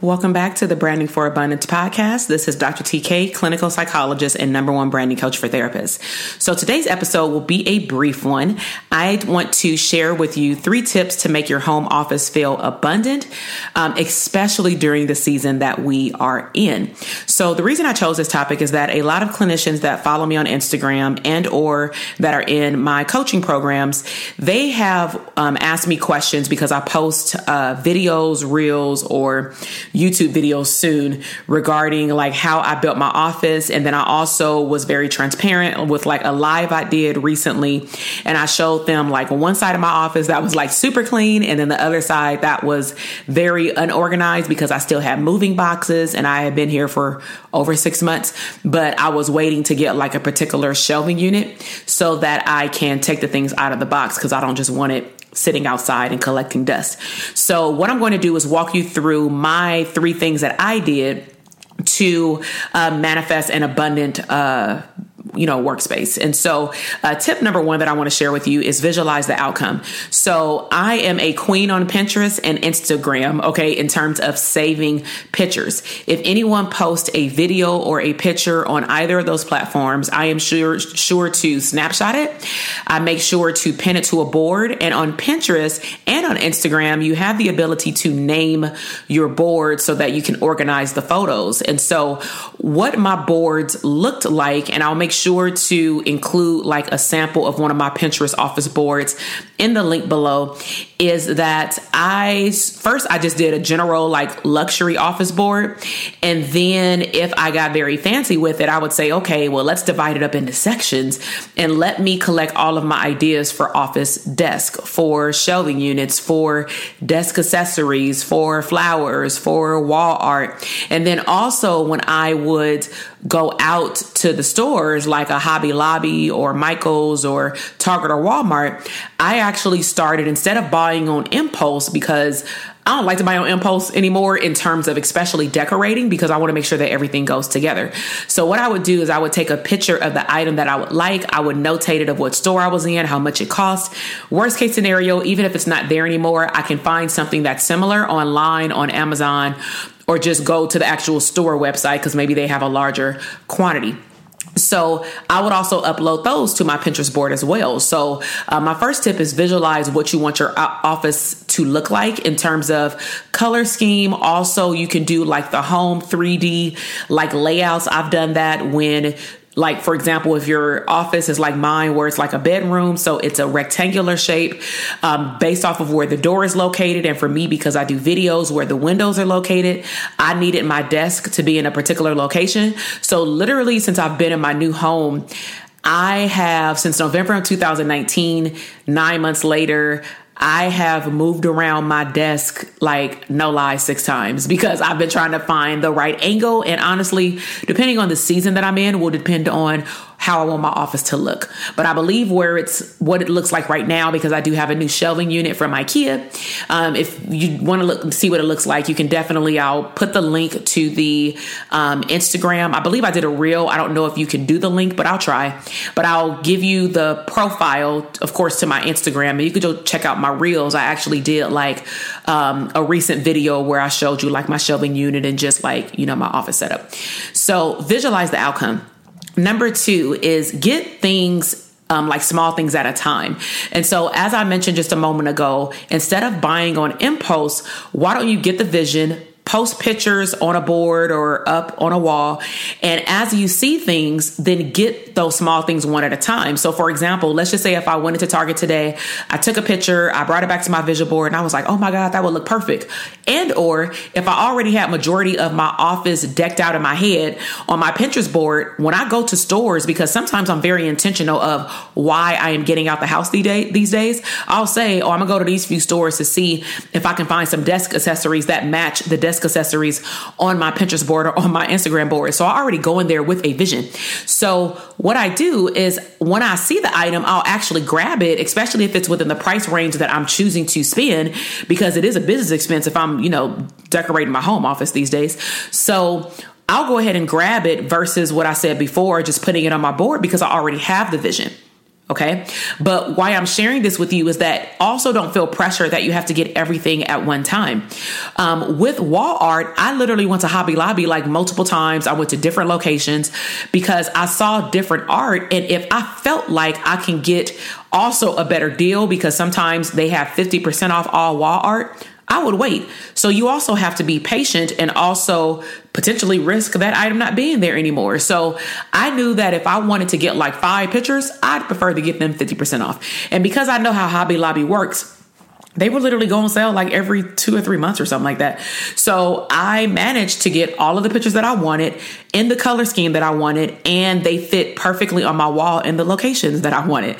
Welcome back to the Branding for Abundance podcast. This is Dr. TK, clinical psychologist and number one branding coach for therapists. So today's episode will be a brief one. I want to share with you three tips to make your home office feel abundant, um, especially during the season that we are in. So the reason I chose this topic is that a lot of clinicians that follow me on Instagram and or that are in my coaching programs, they have um, asked me questions because I post uh, videos, reels, or YouTube videos soon regarding like how I built my office. And then I also was very transparent with like a live I did recently. And I showed them like one side of my office that was like super clean. And then the other side that was very unorganized because I still had moving boxes and I had been here for over six months. But I was waiting to get like a particular shelving unit so that I can take the things out of the box because I don't just want it sitting outside and collecting dust. So, what I'm going to do is walk you through my three things that I did to uh, manifest an abundant uh, you know workspace. And so uh, tip number one that i want to share with you is visualize the outcome. So i am a queen on pinterest and instagram okay in terms of saving pictures. If anyone posts a video or a picture on either of those platforms i am sure sure to snapshot it. I make sure to pin it to a board. And on pinterest and on instagram you have the ability to name your board so that you can organize the photos. And so what my boards looked like and i'll make sure to include like a sample of one of my Pinterest office boards in the link below is that I first I just did a general like luxury office board. And then if I got very fancy with it I would say okay well let's divide it up into sections and let me collect all of my ideas for office desk for shelving units for desk accessories for flowers for wall art. And then also when I would go out to the stores like a Hobby Lobby or Michael's or Target or Walmart I actually started instead of buying on impulse because I don't like to buy on impulse anymore in terms of especially decorating because I want to make sure that everything goes together. So what I would do is I would take a picture of the item that I would like. I would notate it of what store I was in, how much it cost. Worst case scenario, even if it's not there anymore, I can find something that's similar online on Amazon or just go to the actual store website because maybe they have a larger quantity. So I would also upload those to my Pinterest board as well. So uh, my first tip is visualize what you want your office to look like in terms of color scheme. Also, you can do like the home 3D like layouts. I've done that when like for example if your office is like mine where it's like a bedroom so it's a rectangular shape um, based off of where the door is located and for me because i do videos where the windows are located i needed my desk to be in a particular location. So literally since i've been in my new home I have since November of 2019, nine months later, I have moved around my desk like no lie six times because I've been trying to find the right angle. And honestly, depending on the season that I'm in, will depend on how I want my office to look. But I believe where it's what it looks like right now because I do have a new shelving unit from IKEA. Um, if you want to look see what it looks like, you can definitely. I'll put the link to the um, Instagram. I believe I did a reel. I don't know if you can do the link, but I'll try. But I'll give you the profile, of course, to my Instagram, and you can go check out my reels. I actually did like um, a recent video where I showed you like my shelving unit and just like you know my office setup. So visualize the outcome Number two is get things um, like small things at a time. And so, as I mentioned just a moment ago, instead of buying on impulse, why don't you get the vision, post pictures on a board or up on a wall. And as you see things, then get those small things one at a time. So, for example, let's just say if I went into Target today, I took a picture, I brought it back to my visual board, and I was like, oh my God, that would look perfect. And, or if I already had majority of my office decked out in my head on my Pinterest board, when I go to stores, because sometimes I'm very intentional of why I am getting out the house these days, I'll say, oh, I'm gonna go to these few stores to see if I can find some desk accessories that match the desk desk accessories on my Pinterest board or on my Instagram board. So I already go in there with a vision. So what I do is when I see the item, I'll actually grab it, especially if it's within the price range that I'm choosing to spend, because it is a business expense if I'm, you know, decorating my home office these days. So I'll go ahead and grab it versus what I said before, just putting it on my board because I already have the vision. Okay. But why I'm sharing this with you is that also don't feel pressure that you have to get everything at one time. Um, with wall art, I literally went to Hobby Lobby like multiple times. I went to different locations because I saw different art. And if I felt like I can get also a better deal because sometimes they have 50% off all wall art, I would wait. So you also have to be patient and also potentially risk that item not being there anymore. So I knew that if I wanted to get like five pictures, I'd prefer to get them 50% off. And because I know how Hobby Lobby works, they would literally go on sale like every two or three months or something like that. So I managed to get all of the pictures that I wanted in the color scheme that I wanted, and they fit perfectly on my wall in the locations that I wanted.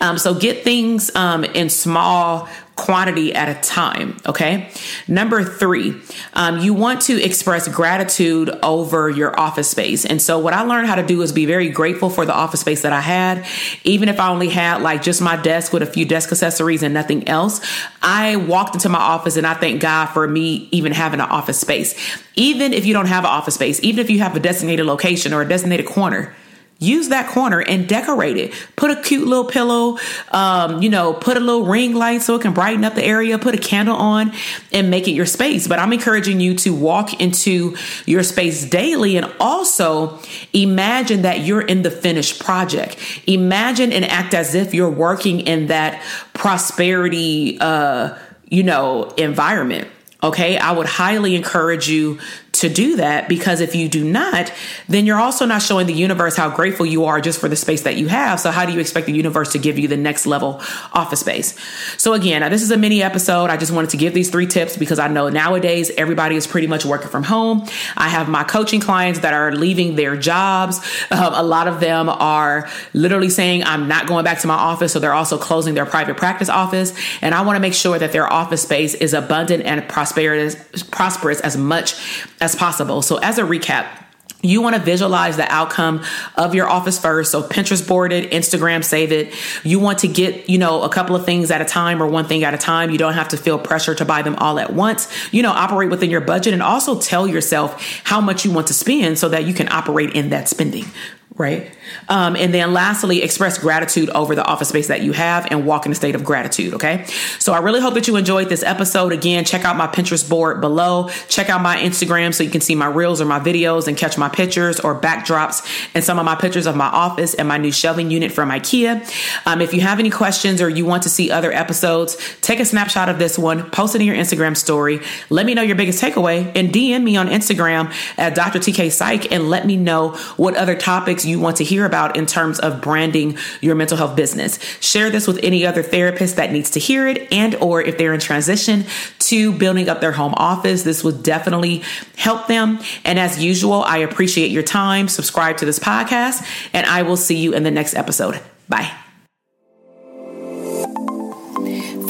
Um, so get things um, in small quantity at a time. Okay. Number three, um, you want to express gratitude over your office space. And so, what I learned how to do is be very grateful for the office space that I had. Even if I only had like just my desk with a few desk accessories and nothing else, I walked into my office and I thank God for me even having an office space. Even if you don't have an office space, even if you have a designated location or a designated corner, use that corner and decorate it. Put a cute little pillow, um, you know, put a little ring light so it can brighten up the area, put a candle on and make it your space. But I'm encouraging you to walk into your space daily and also imagine that you're in the finished project. Imagine and act as if you're working in that prosperity, uh, you know, environment. Okay. I would highly encourage you to do that because if you do not, then you're also not showing the universe how grateful you are just for the space that you have. So, how do you expect the universe to give you the next level office space? So, again, this is a mini episode. I just wanted to give these three tips because I know nowadays everybody is pretty much working from home. I have my coaching clients that are leaving their jobs. Um, a lot of them are literally saying, I'm not going back to my office. So, they're also closing their private practice office. And I want to make sure that their office space is abundant and prosperous, prosperous as much as as possible. So, as a recap, you want to visualize the outcome of your office first. So Pinterest board it, Instagram save it. You want to get, you know, a couple of things at a time or one thing at a time. You don't have to feel pressure to buy them all at once. You know, operate within your budget and also tell yourself how much you want to spend so that you can operate in that spending right? Um, and then lastly, express gratitude over the office space that you have and walk in a state of gratitude, okay? So I really hope that you enjoyed this episode. Again, check out my Pinterest board below. Check out my Instagram so you can see my reels or my videos and catch my pictures or backdrops and some of my pictures of my office and my new shelving unit from IKEA. Um, if you have any questions or you want to see other episodes, take a snapshot of this one, post it in your Instagram story. Let me know your biggest takeaway and DM me on Instagram at Dr. TK Psych and let me know what other topics you want to hear about in terms of branding your mental health business. Share this with any other therapist that needs to hear it and or if they're in transition to building up their home office, this would definitely help them. And as usual, I appreciate your time. Subscribe to this podcast and I will see you in the next episode. Bye.